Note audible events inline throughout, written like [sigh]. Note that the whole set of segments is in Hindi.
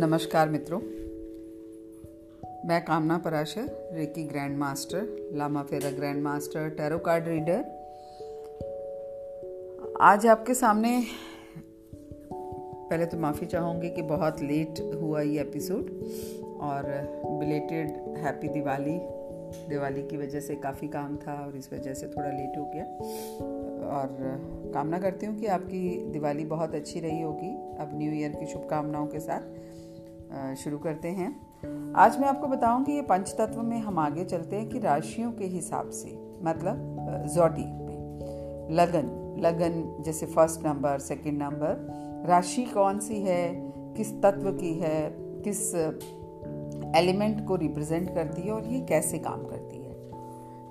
नमस्कार मित्रों। मैं Kamna Parashar reiki grand master Lama Fera grand master tarot card reader आज आपके सामने पहले तो माफ़ी चाहूँगी कि बहुत लेट हुआ ये एपिसोड और बिलेटेड हैप्पी दिवाली दिवाली की वजह से काफ़ी काम था और इस वजह से थोड़ा लेट हो गया। और कामना करती हूँ कि आपकी दिवाली बहुत अच्छी रही होगी। अब न्यू ईयर की शुभकामनाओं के साथ शुरू करते हैं। आज मैं आपको बताऊँगी ये पंच तत्व में हम आगे चलते हैं कि राशियों के हिसाब से मतलब जोडी में लगन लगन जैसे फ़र्स्ट नंबर सेकंड नंबर राशि कौन सी है, किस तत्व की है, किस एलिमेंट को रिप्रेजेंट करती है और ये कैसे काम करती है।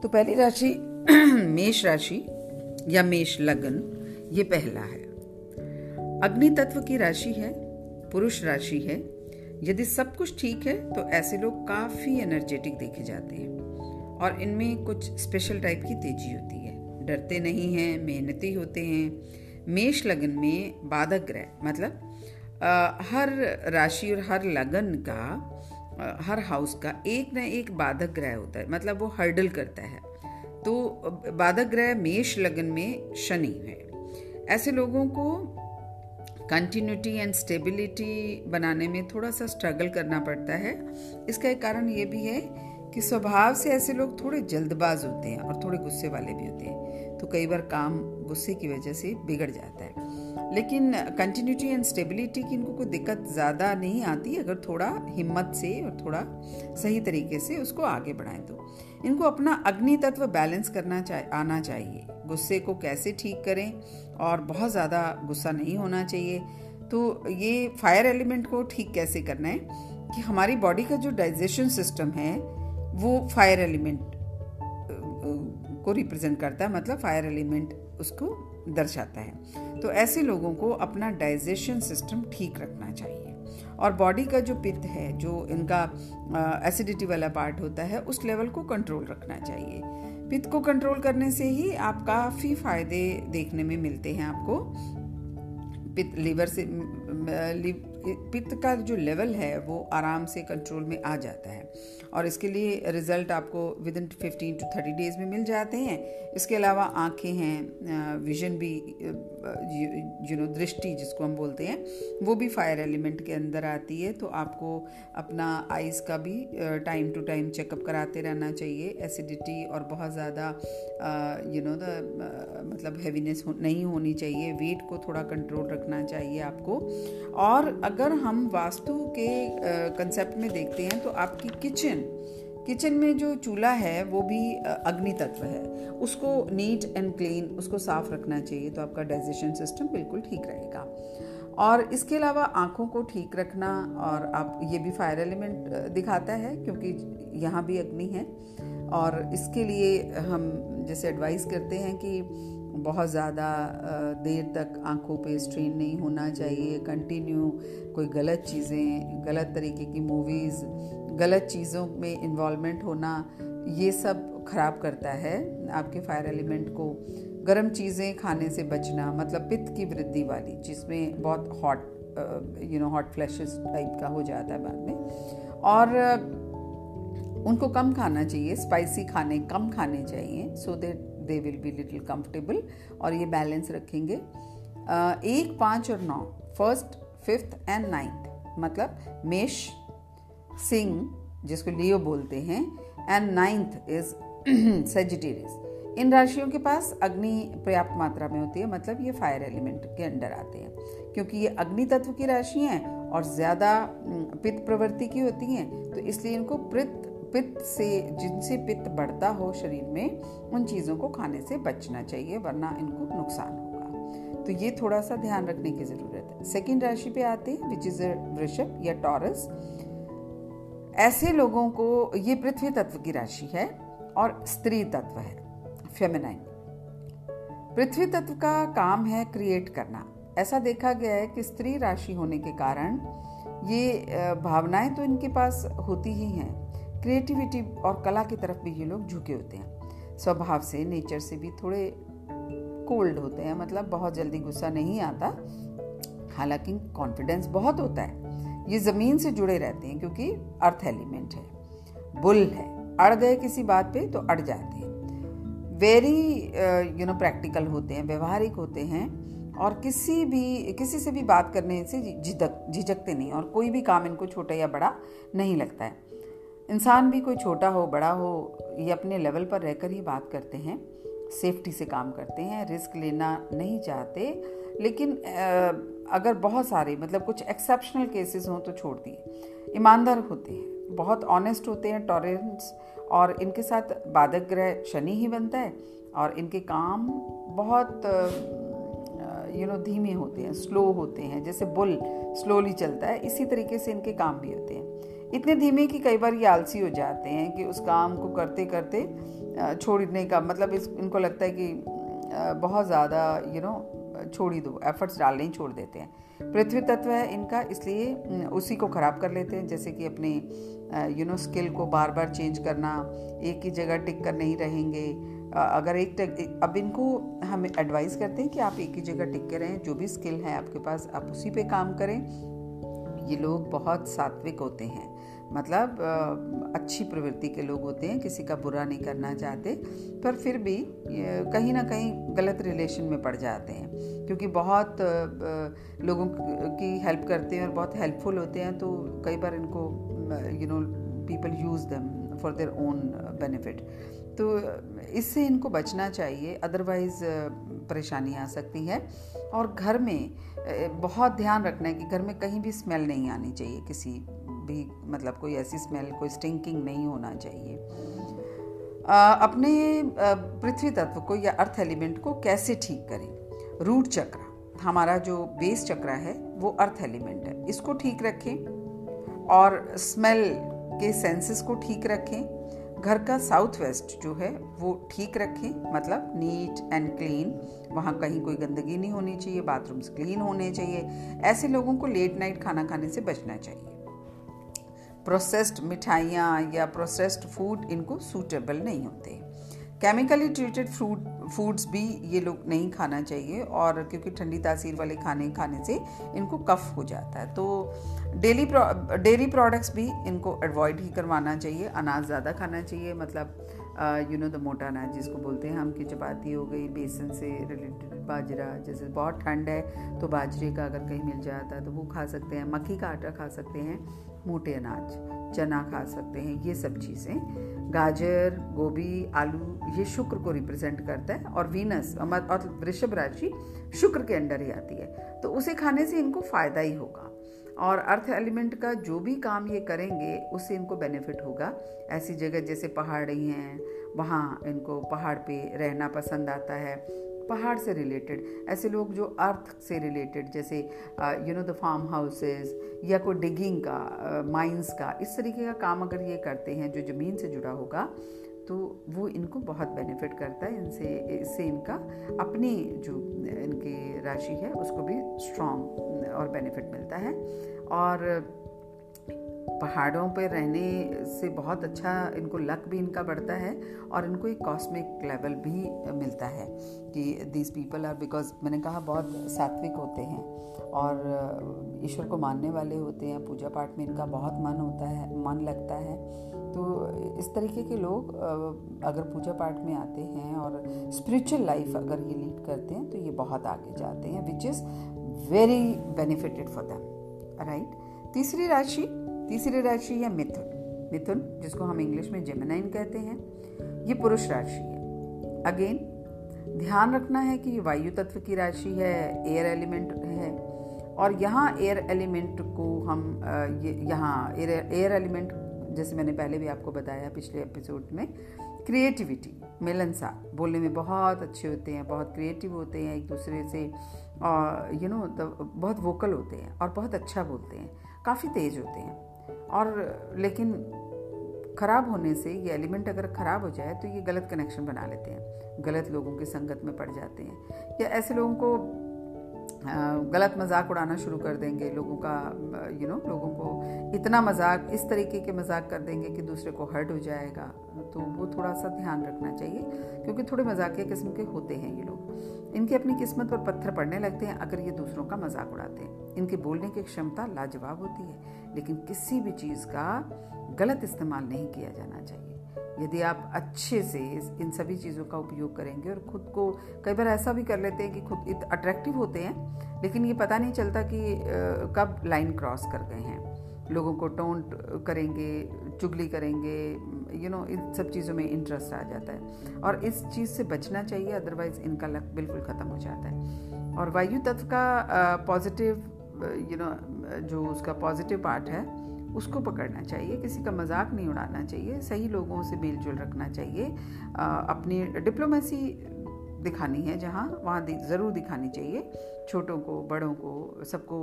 तो पहली राशि, [clears throat] मेष राशि या मेष लगन, ये पहला है। अग्नि तत्व की राशि है, पुरुष राशि है यदि सब कुछ ठीक है तो ऐसे लोग काफ़ी एनर्जेटिक देखे जाते हैं। और इनमें कुछ स्पेशल टाइप की तेज़ी होती है। डरते नहीं हैं मेहनती होते हैं। मेष लगन में बाधक ग्रह मतलब आ, हर राशि और हर लगन का आ, हर हाउस का एक न एक बाधक ग्रह होता है। मतलब वो हर्डल करता है। तो बाधक ग्रह मेष लगन में शनि है। ऐसे लोगों को कंटिन्यूटी एंड स्टेबिलिटी बनाने में थोड़ा सा स्ट्रगल करना पड़ता है। इसका एक कारण ये भी है कि स्वभाव से ऐसे लोग थोड़े जल्दबाज होते हैं और थोड़े गुस्से वाले भी होते हैं। तो कई बार काम गुस्से की वजह से बिगड़ जाता है। लेकिन कंटिन्यूटी एंड स्टेबिलिटी की इनको कोई दिक्कत ज़्यादा नहीं आती अगर थोड़ा हिम्मत से और थोड़ा सही तरीके से उसको आगे बढ़ाएँ तो। इनको अपना अग्नि तत्व बैलेंस करना चाह, आना चाहिए। गुस्से को कैसे ठीक करें और बहुत ज़्यादा गुस्सा नहीं होना चाहिए। तो ये फायर एलिमेंट को ठीक कैसे करना है कि हमारी बॉडी का जो डाइजेशन सिस्टम है वो फायर एलिमेंट को रिप्रेजेंट करता है मतलब फायर एलिमेंट उसको दर्शाता है। तो ऐसे लोगों को अपना डाइजेशन सिस्टम ठीक रखना चाहिए। और बॉडी का जो पित्त है, जो इनका एसिडिटी वाला पार्ट होता है, उस लेवल को कंट्रोल रखना चाहिए। पित्त को कंट्रोल करने से ही आप काफ़ी फ़ायदे देखने में मिलते हैं आपको। पित्त लीवर से पित्त का जो लेवल है वो आराम से कंट्रोल में आ जाता है। और इसके लिए रिज़ल्ट आपको within fifteen to thirty days में मिल जाते हैं। इसके अलावा आँखें हैं विजन भी यू नो दृष्टि जिसको हम बोलते हैं वो भी फायर एलिमेंट के अंदर आती है। तो आपको अपना आइज़ का भी टाइम टू टाइम चेकअप कराते रहना चाहिए। एसिडिटी और बहुत ज़्यादा यू नो द मतलब हैवीनेस हो, नहीं होनी चाहिए। वेट को थोड़ा कंट्रोल रखना चाहिए आपको। और अगर हम वास्तु के कंसेप्ट में देखते हैं तो आपकी किचन किचन में जो चूल्हा है, वो भी अग्नि तत्व है। उसको नीट एंड क्लीन उसको साफ़ रखना चाहिए तो आपका डाइजेशन सिस्टम बिल्कुल ठीक रहेगा। और इसके अलावा आँखों को ठीक रखना, और आप, ये भी फायर एलिमेंट दिखाता है, क्योंकि यहाँ भी अग्नि है। और इसके लिए हम, जैसे एडवाइस करते हैं कि बहुत ज़्यादा देर तक आँखों पे स्ट्रेन नहीं होना चाहिए कंटिन्यू कोई गलत चीज़ें, गलत तरीके की मूवीज़ गलत चीज़ों में इन्वॉल्वमेंट होना, ये सब ख़राब करता है आपके फायर एलिमेंट को। गर्म चीज़ें खाने से बचना मतलब पित्त की वृद्धि वाली, जिसमें बहुत hot you know hot flashes type का हो जाता है बाद में। और, उनको कम खाना चाहिए स्पाइसी खाने, कम खाने चाहिए so that they will be little comfortable और ये बैलेंस रखेंगे। एक, पाँच और नौ फ़र्स्ट फिफ्थ एंड नाइन्थ मतलब मेष, सिंह, जिसको लियो बोलते हैं एंड नाइन्थ इज़ सेजिटेरियस इन राशियों के पास अग्नि पर्याप्त मात्रा में होती है मतलब ये फायर एलिमेंट के अंडर आते हैं, क्योंकि ये अग्नि तत्व की राशि हैं और ज़्यादा पित्त प्रवृत्ति की होती हैं तो इसलिए इनको पित्त पित्त से, जिनसे पित्त बढ़ता हो शरीर में, उन चीज़ों को खाने से बचना चाहिए, वरना इनको नुकसान होगा। तो ये थोड़ा सा ध्यान रखने की ज़रूरत है। सेकेंड राशि पे आते हैं विच इज़ वृषभ या टॉरस ऐसे लोगों को ये पृथ्वी तत्व की राशि है और स्त्री तत्व है फेमिनाइन पृथ्वी तत्व का काम है क्रिएट करना। ऐसा देखा गया है कि स्त्री राशि होने के कारण ये भावनाएँ तो इनके पास होती ही हैं क्रिएटिविटी और कला की तरफ़ भी ये लोग झुके होते हैं। स्वभाव से, नेचर से भी थोड़े कोल्ड होते हैं मतलब बहुत जल्दी गुस्सा नहीं आता। हालाँकि कॉन्फिडेंस बहुत होता है। ये ज़मीन से जुड़े रहते हैं क्योंकि अर्थ एलिमेंट है। बुल है। अड़ गए किसी बात पे तो अड़ जाते हैं। वेरी यू नो प्रैक्टिकल होते हैं, व्यवहारिक होते हैं और किसी भी, किसी से भी बात करने से झिझक, झिझकते नहीं और कोई भी काम इनको छोटा या बड़ा नहीं लगता है। इंसान भी कोई छोटा हो, बड़ा हो, ये अपने लेवल पर रहकर ही बात करते हैं सेफ्टी से काम करते हैं रिस्क लेना नहीं चाहते, लेकिन अगर बहुत सारे मतलब कुछ एक्सेप्शनल केसेस हों तो छोड़ दिए। ईमानदार होते हैं, बहुत ऑनेस्ट होते हैं टॉलरेंस और इनके साथ बाधक ग्रह शनि ही बनता है, और इनके काम बहुत यू नो धीमे होते हैं स्लो होते हैं, जैसे बुल स्लोली चलता है, इसी तरीके से इनके काम भी होते हैं। इतने धीमे कि कई बार ये आलसी हो जाते हैं कि उस काम को करते करते छोड़ने का मतलब इस, इनको लगता है कि बहुत ज़्यादा यू नो छोड़ ही दो एफर्ट्स डालने ही छोड़ देते हैं। पृथ्वी तत्व है इनका, इसलिए उसी को ख़राब कर लेते हैं, जैसे कि अपने यू नो स्किल को बार बार चेंज करना, एक ही जगह टिक कर नहीं रहेंगे। अगर एक अब इनको हम एडवाइस करते हैं कि आप एक ही जगह टिक के रहें, जो भी स्किल है आपके पास, आप उसी पे काम करें। ये लोग बहुत सात्विक होते हैं। मतलब अच्छी प्रवृत्ति के लोग होते हैं, किसी का बुरा नहीं करना चाहते, पर फिर भी कहीं ना कहीं गलत रिलेशन में पड़ जाते हैं। क्योंकि बहुत लोगों की हेल्प करते हैं और बहुत हेल्पफुल होते हैं तो कई बार इनको you know people use them for their own benefit तो इससे इनको बचना चाहिए अदरवाइज़ परेशानी आ सकती है। और घर में बहुत ध्यान रखना है कि घर में कहीं भी स्मेल नहीं आनी चाहिए किसी भी मतलब कोई ऐसी स्मेल कोई स्टिंकिंग नहीं होना चाहिए। अपने पृथ्वी तत्व को या अर्थ एलिमेंट को कैसे ठीक करें? रूट चक्र हमारा जो बेस चक्र है, वो अर्थ एलिमेंट है। इसको ठीक रखें और स्मेल के सेंसेस को ठीक रखें। घर का साउथ वेस्ट जो है, वो ठीक रखें मतलब नीट एंड क्लीन वहाँ कहीं कोई गंदगी नहीं होनी चाहिए बाथरूम्स क्लीन होने चाहिए। ऐसे लोगों को लेट नाइट खाना खाने से बचना चाहिए। प्रोसेस्ड मिठाइयाँ या प्रोसेस्ड फ़ूड इनको सूटेबल नहीं होते। केमिकली ट्रीटेड फ्रूट फूड्स भी ये लोग नहीं खाना चाहिए और क्योंकि ठंडी तासीर वाले खाने खाने से इनको कफ हो जाता है। तो डेली डेयरी प्रोडक्ट्स भी इनको अवॉइड ही करवाना चाहिए, अनाज ज़्यादा खाना चाहिए मतलब यू नो द मोटा अनाज जिसको बोलते हैं हम की चपाती हो गई, बेसन से रिलेटेड बाजरा, जैसे बहुत ठंड है तो बाजरे का अगर कहीं मिल जाता है तो वो खा सकते हैं मक्की का आटा खा सकते हैं। मोटे अनाज, चना खा सकते हैं, ये सब चीज़ें। गाजर, गोभी, आलू, ये शुक्र को रिप्रेजेंट करता है और वीनस और वृषभ राशि शुक्र के अंडर ही आती है। तो उसे खाने से इनको फ़ायदा ही होगा। और अर्थ एलिमेंट का जो भी काम ये करेंगे, उससे इनको बेनिफिट होगा। ऐसी जगह जैसे पहाड़ी हैं, वहाँ इनको पहाड़ पे रहना पसंद आता है। पहाड़ से रिलेटेड ऐसे लोग जो अर्थ से रिलेटेड जैसे you know the farm houses या कोई डिगिंग का माइंस uh, का इस तरीके का काम अगर ये करते हैं जो ज़मीन से जुड़ा होगा तो वो इनको बहुत बेनिफिट करता है इनसे इससे इनका अपनी जो इनकी राशि है उसको भी स्ट्रॉन्ग और बेनिफिट मिलता है। और पहाड़ों पर रहने से बहुत अच्छा इनको लक भी इनका बढ़ता है और इनको एक कॉस्मिक लेवल भी मिलता है कि दीज पीपल आर बिकॉज़ मैंने कहा बहुत सात्विक होते हैं और ईश्वर को मानने वाले होते हैं, पूजा पाठ में इनका बहुत मन होता है, मन लगता है। तो इस तरीके के लोग अगर पूजा पाठ में आते हैं और स्पिरिचुअल लाइफ अगर ये लीड करते हैं तो ये बहुत आगे जाते हैं which is very benefited for them right तीसरी राशि तीसरी राशि है मिथुन। मिथुन, जिसको हम इंग्लिश में जेमिनाइन कहते हैं, ये पुरुष राशि है। अगेन ध्यान रखना है कि ये वायु तत्व की राशि है एयर एलिमेंट है, और यहाँ एयर एलिमेंट को हम ये, यहाँ एयर एयर एलिमेंट जैसे मैंने पहले भी आपको बताया पिछले एपिसोड में क्रिएटिविटी मिलनसार बोलने में बहुत अच्छे होते हैं, बहुत क्रिएटिव होते हैं, एक दूसरे से यू नो बहुत वोकल होते हैं और बहुत अच्छा बोलते हैं, काफ़ी तेज होते हैं। और, लेकिन ख़राब होने से, ये एलिमेंट अगर ख़राब हो जाए तो ये गलत कनेक्शन बना लेते हैं। गलत लोगों की संगत में पड़ जाते हैं। या ऐसे लोगों को गलत मज़ाक उड़ाना शुरू कर देंगे लोगों का यू नो लोगों को इतना मज़ाक, इस तरीके के मज़ाक कर देंगे कि दूसरे को हर्ट हो जाएगा। तो वो थोड़ा सा ध्यान रखना चाहिए, क्योंकि थोड़े मजाकिया किस्म के होते हैं ये लोग। इनकी अपनी किस्मत पर पत्थर पड़ने लगते हैं अगर ये दूसरों का मज़ाक उड़ाते हैं। इनके बोलने की क्षमता लाजवाब होती है, लेकिन किसी भी चीज़ का गलत इस्तेमाल नहीं किया जाना चाहिए। यदि आप अच्छे से इन सभी चीज़ों का उपयोग करेंगे और खुद को कई बार ऐसा भी कर लेते हैं कि खुद अट्रैक्टिव होते हैं, लेकिन ये पता नहीं चलता कि कब लाइन क्रॉस कर गए हैं। लोगों को टोंट करेंगे, चुगली करेंगे यू नो इन सब चीज़ों में इंटरेस्ट आ जाता है। और इस चीज़ से बचना चाहिए अदरवाइज़ इनका लक बिल्कुल ख़त्म हो जाता है। और वायु तत्व का पॉजिटिव यू नो जो उसका पॉजिटिव पार्ट है उसको पकड़ना चाहिए, किसी का मज़ाक नहीं उड़ाना चाहिए, सही लोगों से मेल जोल रखना चाहिए। अपनी डिप्लोमेसी दिखानी है जहाँ, वहाँ ज़रूर दिखानी चाहिए। छोटों को, बड़ों को, सबको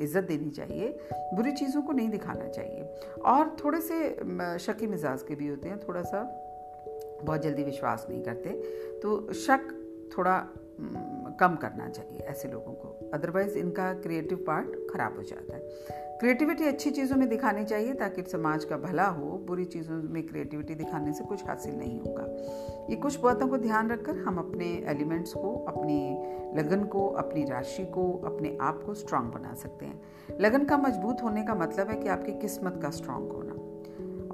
इज़्ज़त देनी चाहिए। बुरी चीज़ों को नहीं दिखाना चाहिए। और थोड़े से शकी मिजाज के भी होते हैं, थोड़ा सा, बहुत जल्दी विश्वास नहीं करते। तो शक थोड़ा कम करना चाहिए ऐसे लोगों को। अदरवाइज़ इनका क्रिएटिव पार्ट ख़राब हो जाता है। क्रिएटिविटी अच्छी चीज़ों में दिखानी चाहिए ताकि समाज का भला हो। बुरी चीज़ों में क्रिएटिविटी दिखाने से कुछ हासिल नहीं होगा। ये कुछ बातों को ध्यान रखकर हम अपने एलिमेंट्स को, अपने लगन को, अपनी राशि को, अपने आप को स्ट्रांग बना सकते हैं। लगन का मज़बूत होने का मतलब है कि आपकी किस्मत का स्ट्रांग होना।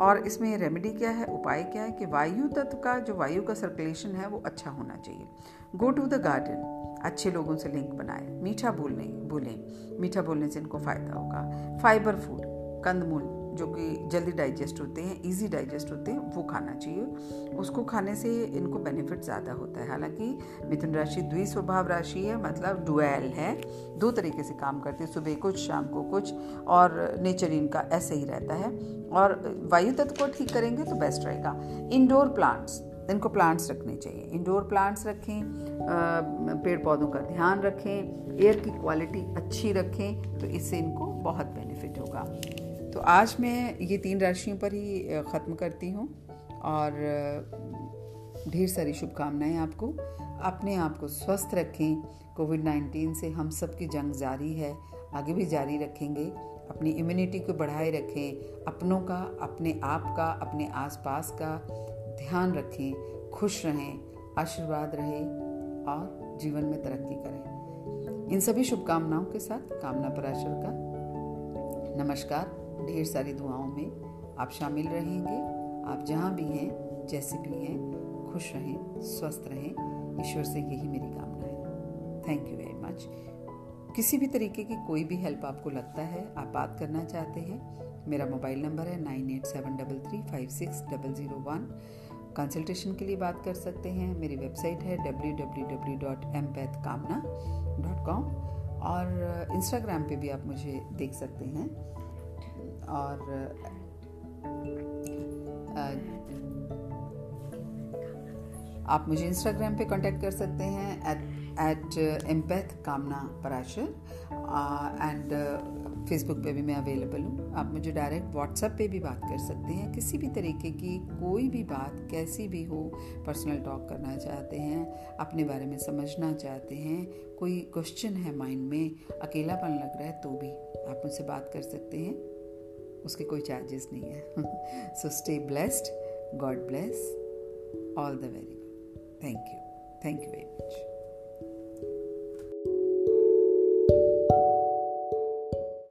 और इसमें रेमेडी क्या है, उपाय क्या है कि वायु तत्व का, जो वायु का सर्कुलेशन है, वो अच्छा होना चाहिए। गो टू द गार्डन अच्छे लोगों से लिंक बनाए। मीठा बोलने, बोलें। मीठा बोलने से इनको फ़ायदा होगा। फाइबर फ़ूड कंदमूल। जो कि जल्दी डाइजेस्ट होते हैं इजी डाइजेस्ट होते हैं, वो खाना चाहिए। उसको खाने से इनको बेनिफिट ज़्यादा होता है। हालाँकि मिथुन राशि द्विस्वभाव राशि है मतलब डुएल है। दो तरीके से काम करती है, सुबह कुछ, शाम को कुछ, और नेचर इनका ऐसे ही रहता है। और वायु तत्व को ठीक करेंगे तो बेस्ट रहेगा। इंडोर प्लांट्स इनको प्लांट्स रखने चाहिए। इंडोर प्लांट्स रखें पेड़ पौधों का ध्यान रखें एयर की क्वालिटी अच्छी रखें तो इससे इनको बहुत बेनिफिट तो आज मैं ये तीन राशियों पर ही ख़त्म करती हूँ और ढेर सारी शुभकामनाएँ आपको। अपने आप को स्वस्थ रखें। कोविड नाइन्टीन से हम सब की जंग जारी है। आगे भी जारी रखेंगे। अपनी इम्यूनिटी को बढ़ाए रखें। अपनों का, अपने आप का, अपने आसपास का ध्यान रखें। खुश रहें, आशीर्वाद रहे और जीवन में तरक्की करें। इन सभी शुभकामनाओं के साथ कामना पराशर का। नमस्कार। ढेर सारी दुआओं में आप शामिल रहेंगे। आप जहाँ भी हैं, जैसे भी हैं, खुश रहें, स्वस्थ रहें। ईश्वर से यही मेरी कामना है। थैंक यू वेरी मच किसी भी तरीके की कोई भी हेल्प आपको लगता है, आप बात करना चाहते हैं, मेरा मोबाइल नंबर है nine eight seven double three five six double zero one. Consultation के लिए बात कर सकते हैं। मेरी वेबसाइट है W W W dot empath Kamna dot com और इंस्टाग्राम पे भी आप मुझे देख सकते हैं। और आप मुझे इंस्टाग्राम पे कांटेक्ट कर सकते हैं एट एम्पैथ कामना पराशर एंड फेसबुक पे भी मैं अवेलेबल हूँ। आप मुझे डायरेक्ट व्हाट्सएप पे भी बात कर सकते हैं। किसी भी तरीके की कोई भी बात, कैसी भी हो पर्सनल टॉक करना चाहते हैं, अपने बारे में समझना चाहते हैं, कोई क्वेश्चन है माइंड में, अकेलापन लग रहा है तो भी आप मुझसे बात कर सकते हैं। उसके कोई चार्जेस नहीं है। So stay blessed God bless all the very good thank you thank you very much